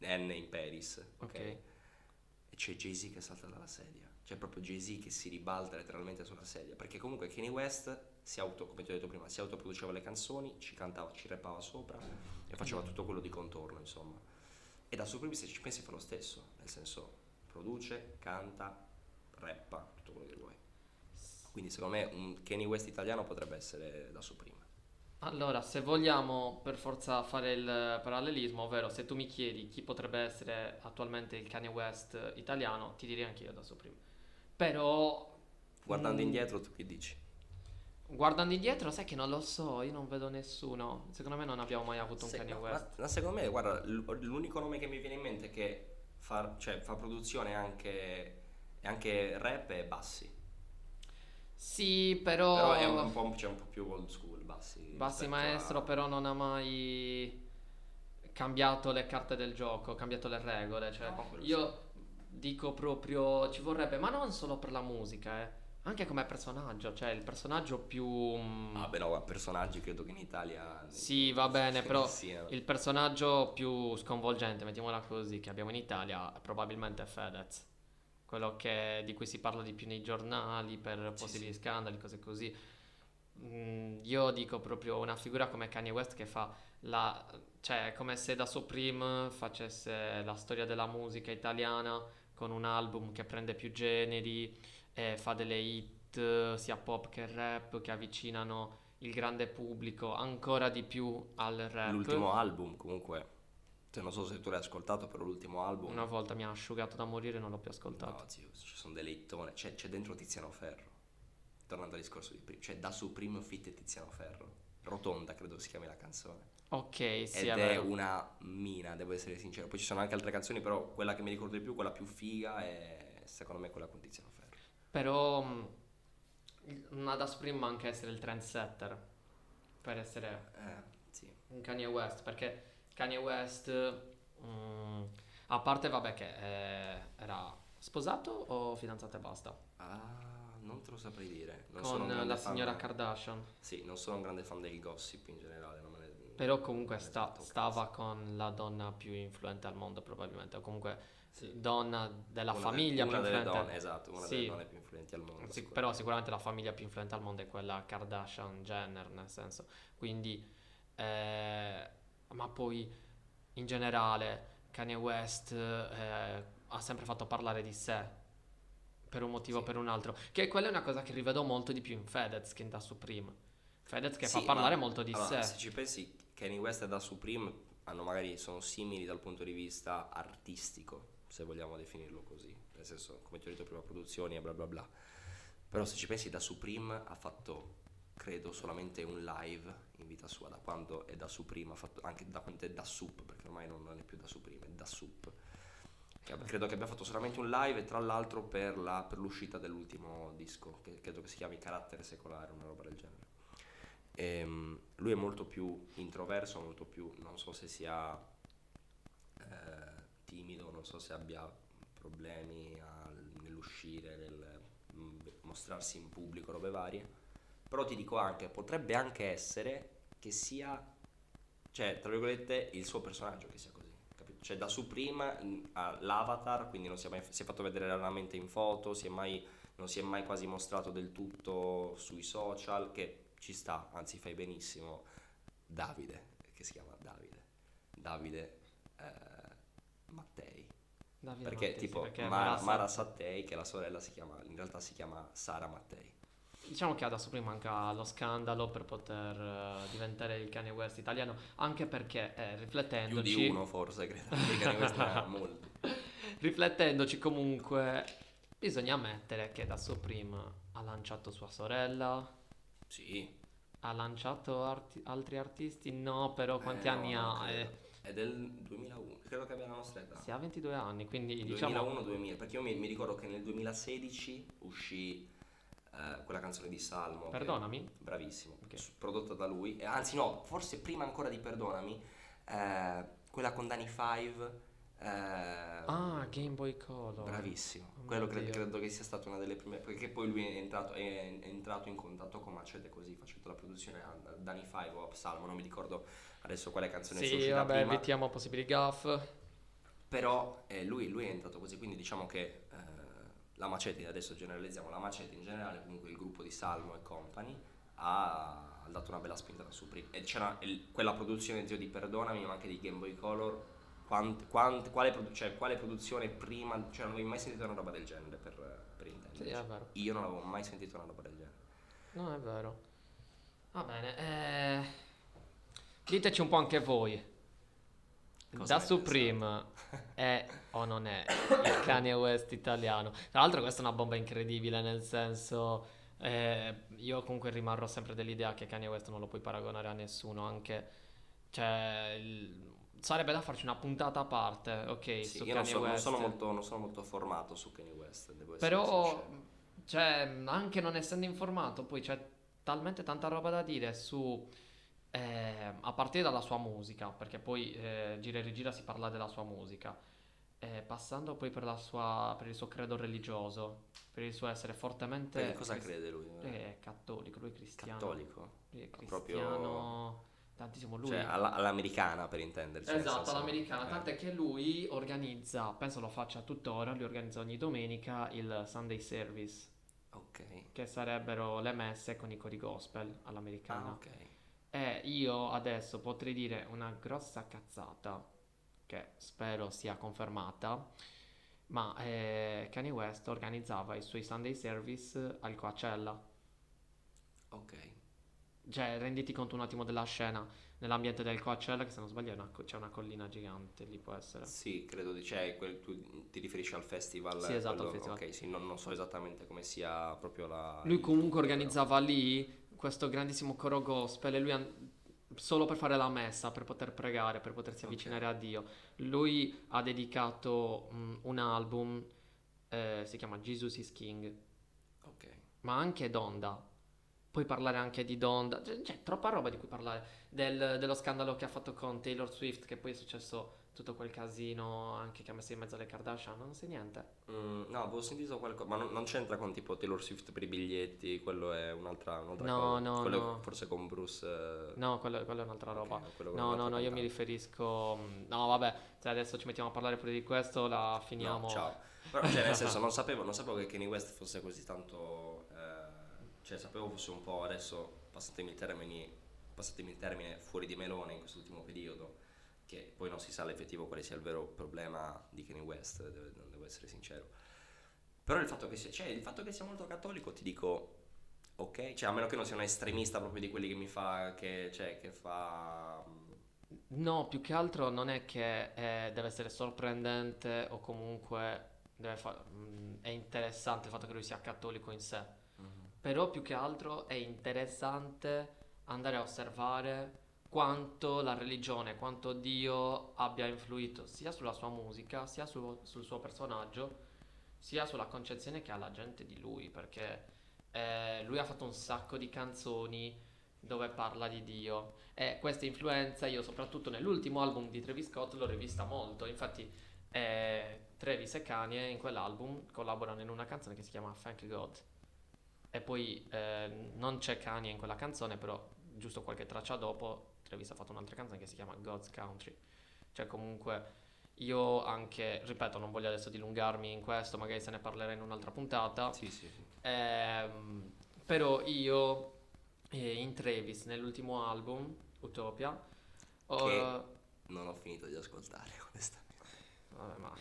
N in Paris, ok? Ok. E c'è Jay-Z che salta dalla sedia, c'è proprio Jay-Z che si ribalta letteralmente sulla sedia, perché comunque Kanye West si auto, come ti ho detto prima, si autoproduceva le canzoni, ci cantava, ci rappava sopra e faceva tutto quello di contorno, insomma. E da Supreme se ci pensi fa lo stesso, nel senso produce, canta, rappa, tutto quello che vuoi. Quindi secondo me un Kanye West italiano potrebbe essere da Supreme. Allora, se vogliamo per forza fare il parallelismo, ovvero se tu mi chiedi chi potrebbe essere attualmente il Kanye West italiano, ti direi anch'io da Supreme. Però Guardando Mm. indietro tu che dici? guardando indietro, sai che non lo so, io non vedo nessuno. Secondo me non abbiamo mai avuto un Se- Kanye West. ma- ma secondo me, guarda, l'unico nome che mi viene in mente che fa, cioè, fa produzione anche, e anche rap è Bassi. Sì, però, Però è un, un po', cioè, un po' più old school, Bassi. Bassi Maestro a- però non ha mai cambiato le carte del gioco, cambiato le regole. Cioè, No, io dico proprio, ci vorrebbe, ma non solo per la musica, eh, anche come personaggio, cioè il personaggio più... mm, Ah, beh, no, personaggi credo che in Italia. Sì, va bene, però il personaggio più sconvolgente, mettiamola così, che abbiamo in Italia è probabilmente Fedez. Quello che- di cui si parla di più nei giornali per possibili sì. scandali, cose così. Mm, io dico proprio una figura come Kanye West che fa la... cioè è come se da Supreme facesse la storia della musica italiana con un album che prende più generi e fa delle hit sia pop che rap che avvicinano il grande pubblico ancora di più al rap. L'ultimo album, comunque. Cioè, non so se tu l'hai ascoltato, però l'ultimo album. Una volta mi ha asciugato da morire e non l'ho più ascoltato. No, zio, ci sono delle hittone. C'è, c'è dentro Tiziano Ferro. Tornando al discorso di prima. Cioè, da Supreme fit Tiziano Ferro. Rotonda, credo si chiami la canzone. Ok, sì, Ed è vero. una mina, devo essere sincero. Poi ci sono anche altre canzoni, però quella che mi ricordo di più, quella più figa, è secondo me quella con Tiziano Ferro. Però mm, una da Supreme ma anche essere il trendsetter per essere Eh, sì. un Kanye West perché Kanye West mm, a parte vabbè che eh, era sposato o fidanzato e basta Ah, non te lo saprei dire. Non con la fan- signora Kardashian Sì, non sono un grande fan del gossip in generale. non me ne- però comunque sta- stava con la donna più influente al mondo probabilmente o comunque Sì. donna della Una de- famiglia una più influente donne, esatto, una Sì. delle donne più influenti al mondo. Sì, sicuramente. però sicuramente la famiglia più influente al mondo è quella Kardashian Jenner, nel senso. Quindi, eh, ma poi in generale Kanye West eh, ha sempre fatto parlare di sé per un motivo o Sì. per un altro. Che quella è una cosa che rivedo molto di più in Fedez che in Da Supreme. Fedez che Sì, fa parlare ma- molto di allora, sé. Se ci pensi, Kanye West e da Supreme hanno magari sono simili dal punto di vista artistico, se vogliamo definirlo così. Nel senso, come ti ho detto prima, produzioni e bla bla bla. Però se ci pensi, da Supreme ha fatto, credo, solamente un live in vita sua, da quando è da Supreme, ha fatto anche da quando è da Sup, perché ormai non è più da Supreme, è da Sup. Credo che abbia fatto solamente un live e tra l'altro per, la- per l'uscita dell'ultimo disco, che credo che si chiami Carattere Secolare, una roba del genere. Ehm, lui è molto più introverso, molto più, non so se sia eh, timido, non so se abbia problemi al- nell'uscire, nel mostrarsi in pubblico, robe varie. Però ti dico anche, potrebbe anche essere che sia, cioè, tra virgolette, il suo personaggio che sia così. capito? Cioè, da Supreme mm, all'avatar, quindi non si è mai si è fatto vedere raramente in foto, si è mai, non si è mai quasi mostrato del tutto sui social, che ci sta, anzi fai benissimo. Davide, che si chiama Davide. Davide eh, Mattei. Davide Perché Mattei, sì, tipo perché Mara, Mara Sa- Mara Sattei, che la sorella, si chiama, in realtà si chiama Sara Mattei. Diciamo che adesso prima manca lo scandalo per poter eh, diventare il Kanye West italiano, anche perché eh, Più riflettendoci... di uno forse, credo. Kanye West. Riflettendoci comunque, bisogna ammettere che da Supreme ha lanciato sua sorella, Sì. ha lanciato arti- altri artisti, no, però quanti Eh, anni no, ha? Eh, È del 2001, credo che abbia la nostra età. si ha 22 anni, quindi diciamo... 2001-2000, perché io mi, mi ricordo che nel 2016 uscì eh, quella canzone di Salmo. che- Perdonami? bravissimo, Ok. s- prodotta da lui. E anzi no, forse prima ancora di Perdonami, eh, quella con Danny Five. eh, Ah, Game Boy Color. Bravissimo, Oh quello cre- credo che sia stata una delle prime, perché poi lui è entrato, è, è entrato in contatto con Macete così, facendo la produzione a a Danny Five o a Salmo, non mi ricordo adesso quale canzone sia Sì, uscita vabbè, prima. evitiamo possibili gaff. Però eh, lui, lui è entrato così, quindi diciamo che eh, la Macete, adesso generalizziamo, la Macete in generale, comunque il gruppo di Salmo e company, ha, ha dato una bella spinta da Supreme. E c'era quella produzione zio di Perdonami, ma anche di Game Boy Color. quant- quant- quale, produ- cioè, quale produzione prima, cioè non avevi mai sentito una roba del genere per, per intenderci. Sì. Io non avevo mai sentito una roba del genere. No, è vero. Va bene, eh... diteci un po' anche voi. Cosa da Supreme è o non è il Kanye West italiano? Tra l'altro questa è una bomba incredibile, nel senso... eh, io comunque rimarrò sempre dell'idea che Kanye West non lo puoi paragonare a nessuno, anche... Cioè... il- Sarebbe da farci una puntata a parte, ok, Sì, su io non, so- non sono molto, non sono molto formato su Kanye West, devo essere Però, cioè, anche non essendo informato, poi c'è talmente tanta roba da dire su. eh, a partire dalla sua musica, perché poi eh, gira e rigira si parla della sua musica, eh, passando poi per, la sua, per il suo credo religioso, per il suo essere fortemente. Perché cosa cris- crede lui? Lui è cattolico, lui è cristiano. Cattolico? Lui è Proprio- cristiano. Tantissimo lui. Cioè alla- all'americana per intenderci. Esatto, all'americana, eh. tant'è che lui organizza, penso lo faccia tuttora, lui organizza ogni domenica il Sunday Service, Ok. che sarebbero le messe con i cori gospel all'americana. Ah, ok. E io adesso potrei dire una grossa cazzata, che spero sia confermata, ma eh, Kanye West organizzava i suoi Sunday Service al Coachella. Ok. Cioè, renditi conto un attimo della scena nell'ambiente del Coachella, che se non sbaglio una co- c'è una collina gigante lì, può essere. Sì, credo di cioè, quel- tu ti riferisci al festival? Sì, esatto, quello- al festival. Ok, sì, non, non so esattamente come sia proprio la... Lui comunque organizzava lì questo grandissimo coro gospel e lui an- solo per fare la messa, per poter pregare, per potersi avvicinare a Dio. Lui ha dedicato mm, un album, eh, si chiama Jesus is King, Ok. ma anche Donda. Puoi parlare anche di Donda, c'è, c'è troppa roba di cui parlare. Del- dello scandalo che ha fatto con Taylor Swift, che poi è successo tutto quel casino anche che ha messo in mezzo alle Kardashian, non sai niente. Mm, no, avevo sentito qualcosa, ma non, non c'entra con tipo Taylor Swift per i biglietti, quello è un'altra, un'altra No, cosa. no, Quello no. forse con Bruce... eh, No, quello, quello è un'altra roba. con No, no, no, io mi cantante. riferisco. mm, No, vabbè, se adesso ci mettiamo a parlare pure di questo, la finiamo. No, ciao. Però, cioè, nel senso, non sapevo, non sapevo che Kanye West fosse così tanto... eh, cioè, sapevo fosse un po' adesso, passatemi il termine, passatemi il termine, fuori di melone in quest'ultimo periodo, che poi non si sa l'effettivo quale sia il vero problema di Kanye West, devo, devo essere sincero. Però il fatto che sia, cioè, il fatto che sia molto cattolico, ti dico... Ok, cioè a meno che non sia un estremista proprio di quelli che mi fa, che, cioè, che fa... No, più che altro non è che eh, deve essere sorprendente o comunque deve fa- mm, è interessante il fatto che lui sia cattolico in sé. Però più che altro è interessante andare a osservare quanto la religione, quanto Dio abbia influito sia sulla sua musica, sia su- sul suo personaggio, sia sulla concezione che ha la gente di lui, perché eh, lui ha fatto un sacco di canzoni dove parla di Dio. E questa influenza io soprattutto nell'ultimo album di Travis Scott l'ho rivista molto, infatti eh, Travis e Kanye in quell'album collaborano in una canzone che si chiama Thank God. E poi eh, non c'è Kanye in quella canzone però giusto qualche traccia dopo Travis ha fatto un'altra canzone che si chiama God's Country cioè comunque io anche ripeto non voglio adesso dilungarmi in questo magari se ne parlerà in un'altra puntata Sì, sì, sì. Ehm, però io eh, in Travis nell'ultimo album Utopia ho- Che- Non ho finito di ascoltare, onestamente. vabbè, ma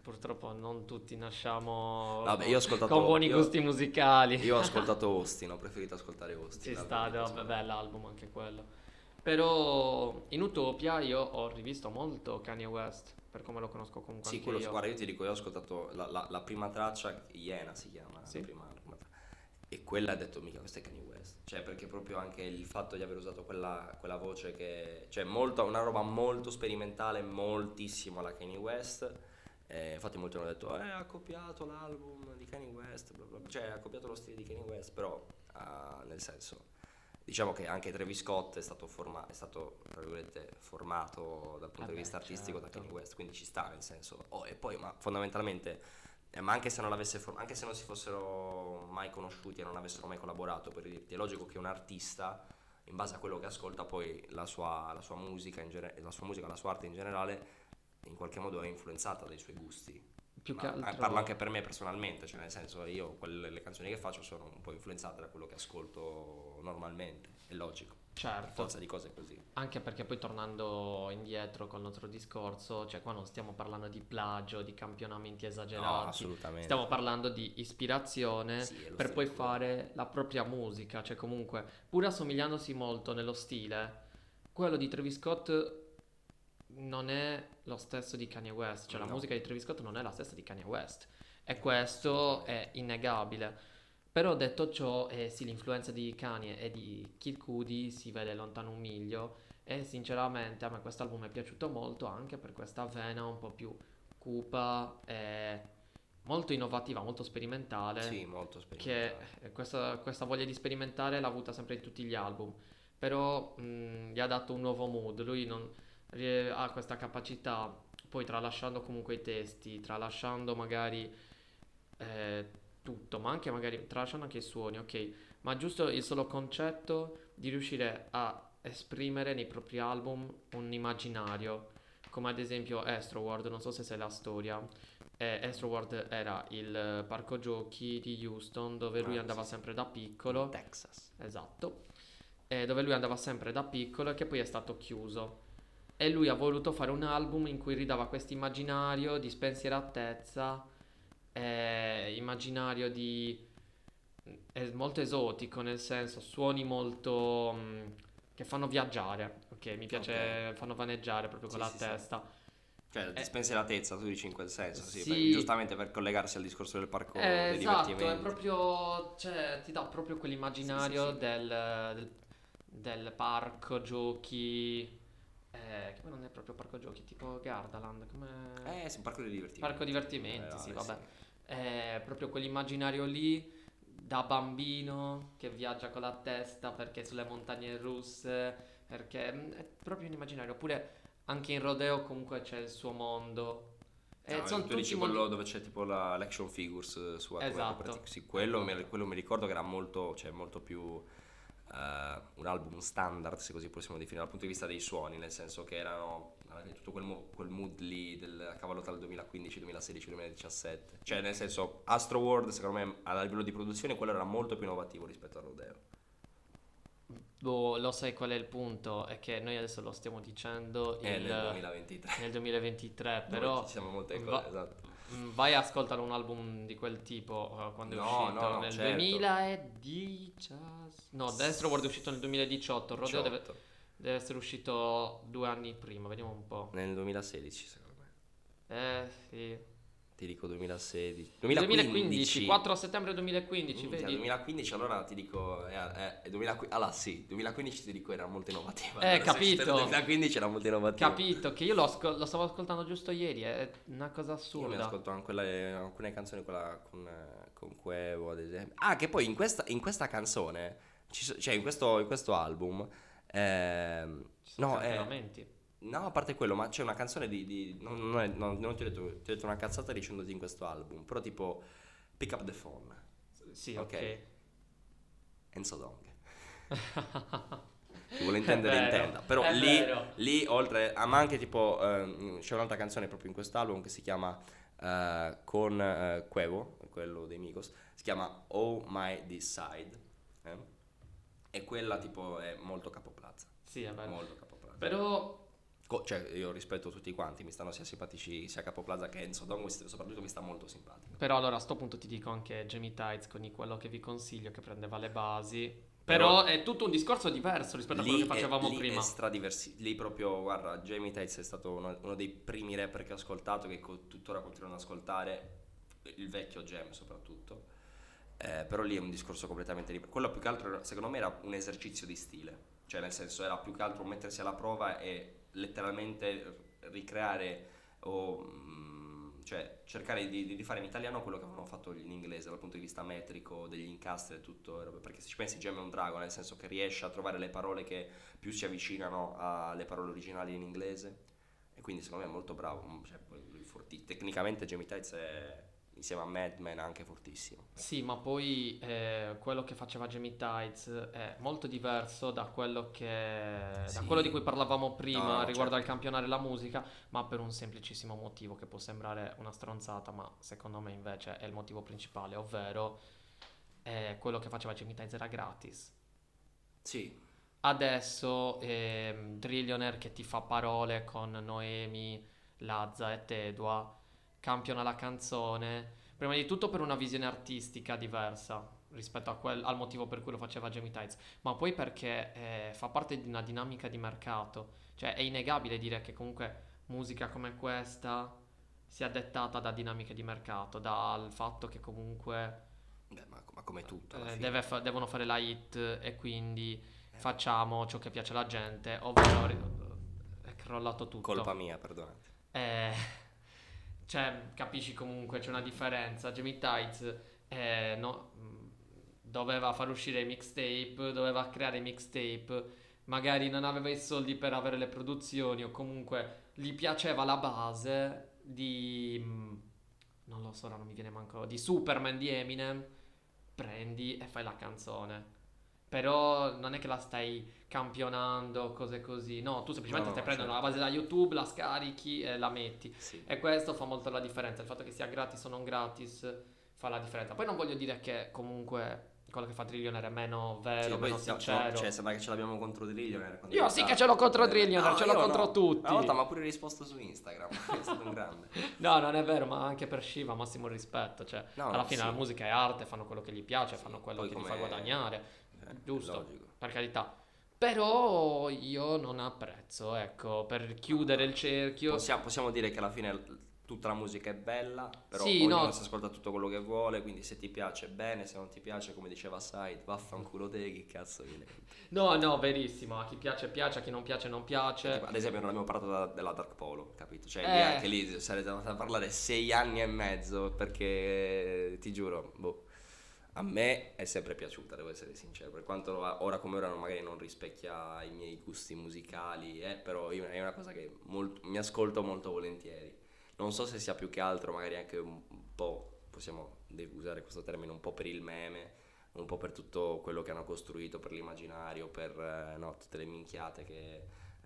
purtroppo non tutti nasciamo Vabbè, con buoni io- gusti musicali Io ho ascoltato Austin, ho preferito ascoltare Austin. ci sta vabbè, bell'album anche quello Però in Utopia io ho rivisto molto Kanye West, per come lo conosco comunque Sì, quello, io. guarda, io ti dico, io ho ascoltato la, la- la prima traccia, Iena si chiama, Sì. la prima, e quella ha detto, mica, questo è Kanye West. Cioè, perché proprio anche il fatto di aver usato quella, quella voce che... Cioè, molto, una roba molto sperimentale, moltissimo alla Kanye West. Eh, infatti molti hanno detto, eh, ha copiato l'album di Kanye West, bla bla bla. cioè ha copiato lo stile di Kanye West, però ah, nel senso... Diciamo che anche Travis Scott è stato, forma- è stato tra virgolette, formato dal punto Vabbè, di vista artistico da certo. Kanye West, quindi ci sta nel senso. Oh, e poi, ma fondamentalmente, eh, ma anche se non l'avesse for- anche se non si fossero mai conosciuti e non avessero mai collaborato, per dirti, è logico che un artista, in base a quello che ascolta, poi la sua, la sua musica, in gene- la sua musica, la sua arte in generale, in qualche modo è influenzata dai suoi gusti. Eh, altro... Parlo anche per me personalmente, cioè nel senso io quelle, le canzoni che faccio sono un po' influenzate da quello che ascolto normalmente, è logico. Certo, forza di cose così. anche perché poi tornando indietro col nostro discorso, cioè qua non stiamo parlando di plagio, di campionamenti No, esagerati, assolutamente. stiamo parlando di ispirazione Sì, per poi fare la propria musica, cioè comunque pur assomigliandosi molto nello stile, quello di Travis Scott non è lo stesso di Kanye West, cioè la No. musica di Travis Scott non è la stessa di Kanye West e questo è innegabile. Però detto ciò, eh, sì, l'influenza di Kanye e di Kid Cudi si vede lontano un miglio e sinceramente a me quest'album è piaciuto molto anche per questa vena un po' più cupa e molto innovativa, molto sperimentale Sì, molto che sperimentale. eh, questa, questa voglia di sperimentare l'ha avuta sempre in tutti gli album, però mh, gli ha dato un nuovo mood, lui non, rie- ha questa capacità, poi tralasciando comunque i testi, tralasciando magari eh, tutto, ma anche magari tralasciando anche i suoni, ok, ma giusto il solo concetto di riuscire a esprimere nei propri album un immaginario, come ad esempio Astroworld, non so se sai la storia. Eh, Astroworld era il parco giochi di Houston dove lui Ah, andava sì. sempre da piccolo. Texas. Esatto. Eh, dove lui andava sempre da piccolo e che poi è stato chiuso. E lui ha voluto fare un album in cui ridava questo immaginario di spensieratezza, eh, immaginario di... è molto esotico, nel senso suoni molto... mm, che fanno viaggiare, ok? Mi piace, fanno vaneggiare proprio con Sì, la sì, sì. testa. Cioè, Eh. spensieratezza, tu dici in quel senso, sì, Sì. perché giustamente per collegarsi al discorso del parco Eh, dei esatto, è divertimenti. proprio, cioè, ti dà proprio quell'immaginario Sì, sì, sì. Del, del- del parco giochi, eh, poi non è proprio parco giochi, tipo Gardaland, come... Eh, sì, un parco dei divertimenti. Parco divertimenti, Eh, sì, vabbè, vabbè. È proprio quell'immaginario lì da bambino che viaggia con la testa perché sulle montagne russe, perché mm, è proprio un immaginario. Oppure anche in Rodeo comunque c'è il suo mondo. E No, sono tu dici mondi- quello dove c'è tipo la, l'action figures eh, su come Esatto. Sì, quello mi, quello mi ricordo che era molto, cioè, molto più eh, un album standard, se così possiamo definire, dal punto di vista dei suoni, nel senso che erano tutto quel, mo- quel mood lì del cavallo tra il 2015, 2016, 2017. Cioè, nel senso, Astro World, secondo me, a livello di produzione, quello era molto più innovativo rispetto al Rodeo. Boh, lo sai qual è il punto? È che noi adesso lo stiamo dicendo È il- nel 2023. nel 2023, Dove però ci siamo molte va- cose, esatto. Mm, vai a ascoltare un album di quel tipo eh, quando è No, uscito no, no, nel certo. 2010. No, Destro World è uscito nel 2018, il Rodeo deve, 18. deve essere uscito due anni prima, vediamo un po'. Nel 2016, secondo me. Eh, sì. Ti dico 2016. 2015, 2015. 4 settembre 2015, Minchia, vedi? 2015 allora ti dico eh, eh, 2015 allora sì 2015 ti dico era molto innovativa Eh, Allora, capito. uscita nel 2015 era molto innovativa Capito che io lo, ascol- lo stavo ascoltando giusto ieri, è una cosa io mi assurda. ascolto anche quelle- alcune canzoni quella con, eh, con Quevo ad esempio ah che poi in questa, in questa canzone ci cioè in questo, in questo album ehm, sono no, eh. No a parte quello ma c'è una canzone di, di- non, non è- non- non ti ho detto ti ho detto una cazzata dicendoti in questo album però tipo Pick Up The Phone Sì, ok. ok. Enzo Dong chi vuole intendere intenda però lì, lì oltre a ma anche tipo ehm, c'è un'altra canzone proprio in quest'album che si chiama eh, con eh, Quevo quello dei Migos si chiama Oh My Side eh? e quella tipo è molto capoplaza Sì, è vero. molto capoplaza Però Co- cioè io rispetto tutti quanti mi stanno sia simpatici sia capoplaza che Enzo Dong soprattutto mi sta molto simpatico Però allora a sto punto ti dico anche Jamie Tights con quello che vi consiglio che prendeva le basi Però è tutto un discorso diverso rispetto a quello che facevamo è, lì prima. È stradiversi- lì proprio, guarda, Jamie Tights è stato uno, uno dei primi rapper che ho ascoltato, che co- tuttora continuano ad ascoltare, il vecchio Jam soprattutto. Eh, però lì è un discorso completamente libero. Quello più che altro, secondo me, era un esercizio di stile. Cioè, nel senso, era più che altro mettersi alla prova e letteralmente ricreare o... mm, cioè, cercare di, di rifare in italiano quello che avevano fatto in inglese dal punto di vista metrico, degli incastri e tutto. Perché se ci pensi, Jam è un drago, nel senso che riesce a trovare le parole che più si avvicinano alle parole originali in inglese. E quindi, secondo me, è molto bravo. Cioè, Tecnicamente, Jamie Tights è insieme a Madman anche fortissimo. Sì, ma poi eh, quello che faceva Jamie Tights è molto diverso da quello, che, da Sì. quello di cui parlavamo prima No, riguardo certo. al campionare la musica, ma per un semplicissimo motivo che può sembrare una stronzata, ma secondo me invece è il motivo principale, ovvero eh, quello che faceva Jamie Tights era gratis. Sì, Adesso ehm, Drillionaire che ti fa parole con Noemi, Lazza e Tedua campiona la canzone. Prima di tutto per una visione artistica diversa rispetto a quel- al motivo per cui lo faceva Jamie Tights, ma poi perché eh, fa parte di una dinamica di mercato. Cioè è innegabile dire che comunque musica come questa sia dettata da dinamiche di mercato, dal fatto che comunque Beh, ma, ma come tutto. eh, fa- devono fare la hit e quindi facciamo ciò che piace alla gente, ovvero è crollato tutto. Colpa mia, perdonate. Eh, cioè, capisci comunque, c'è una differenza. Jamie Tights eh, no, doveva far uscire i mixtape, doveva creare i mixtape, magari non aveva i soldi per avere le produzioni o comunque gli piaceva la base di... non lo so, non mi viene manco... di Superman di Eminem, prendi e fai la canzone. Però non è che la stai campionando, cose così. No, tu semplicemente No, stai prendendo certo. la base da YouTube, la scarichi e la metti. Sì. E questo fa molto la differenza. Il fatto che sia gratis o non gratis fa la differenza. Poi non voglio dire che comunque quello che fa Trillionaire è meno vero, Sì, meno no, no, sincero. cioè, sembra che ce l'abbiamo contro Drillionaire. quando Io sì che ce l'ho contro Drillionaire, no, ce l'ho contro no. tutti. Una volta mi ha pure risposto su Instagram, è stato un grande. No, non è vero, ma anche per Shiva massimo rispetto. Cioè, No, alla fine sì. la musica è arte, fanno quello che gli piace, Sì, fanno quello che gli fa come- guadagnare. Eh, Giusto. Per carità. Però io non apprezzo, ecco, per chiudere il cerchio. Possiamo, possiamo dire che alla fine tutta la musica è bella, però Sì, ognuno no. si ascolta tutto quello che vuole, quindi se ti piace bene, se non ti piace, come diceva Said, vaffanculo te, che cazzo viene. No, no, verissimo. A chi piace piace, a chi non piace non piace. Tipo, ad esempio non abbiamo parlato da- della Dark Polo, capito? Cioè lì Eh. anche lì sarete andati a parlare sei anni e mezzo perché ti giuro, boh, a me è sempre piaciuta, devo essere sincero, per quanto ora come ora magari non rispecchia i miei gusti musicali, eh, però è una cosa che molto- mi ascolto molto volentieri. Non so se sia più che altro, magari anche un po', possiamo usare questo termine, un po' per il meme, un po' per tutto quello che hanno costruito, per l'immaginario, per eh, no, tutte le minchiate che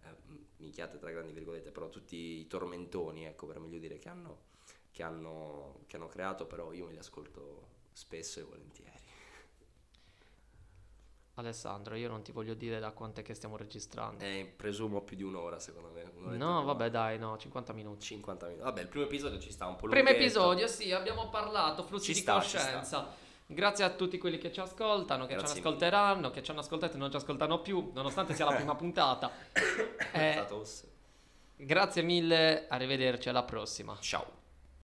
eh, minchiate tra grandi virgolette, però tutti i tormentoni, ecco, per meglio dire, che hanno, che hanno, che hanno creato, però io me li ascolto spesso e volentieri. Alessandro, io non ti voglio dire da quant'è che stiamo registrando. Eh, presumo più di un'ora, secondo me. no, vabbè, dai, no, 50 minuti. 50 minuti. Vabbè, il primo episodio ci sta un po' Primo lunghetto. episodio, sì, abbiamo parlato, flussi Ci di sta, ci coscienza. Grazie a tutti quelli che ci ascoltano, che Grazie ci ascolteranno, che ci hanno ascoltato e non ci ascoltano più, nonostante sia la prima puntata. Eh, grazie mille, arrivederci alla prossima. Ciao.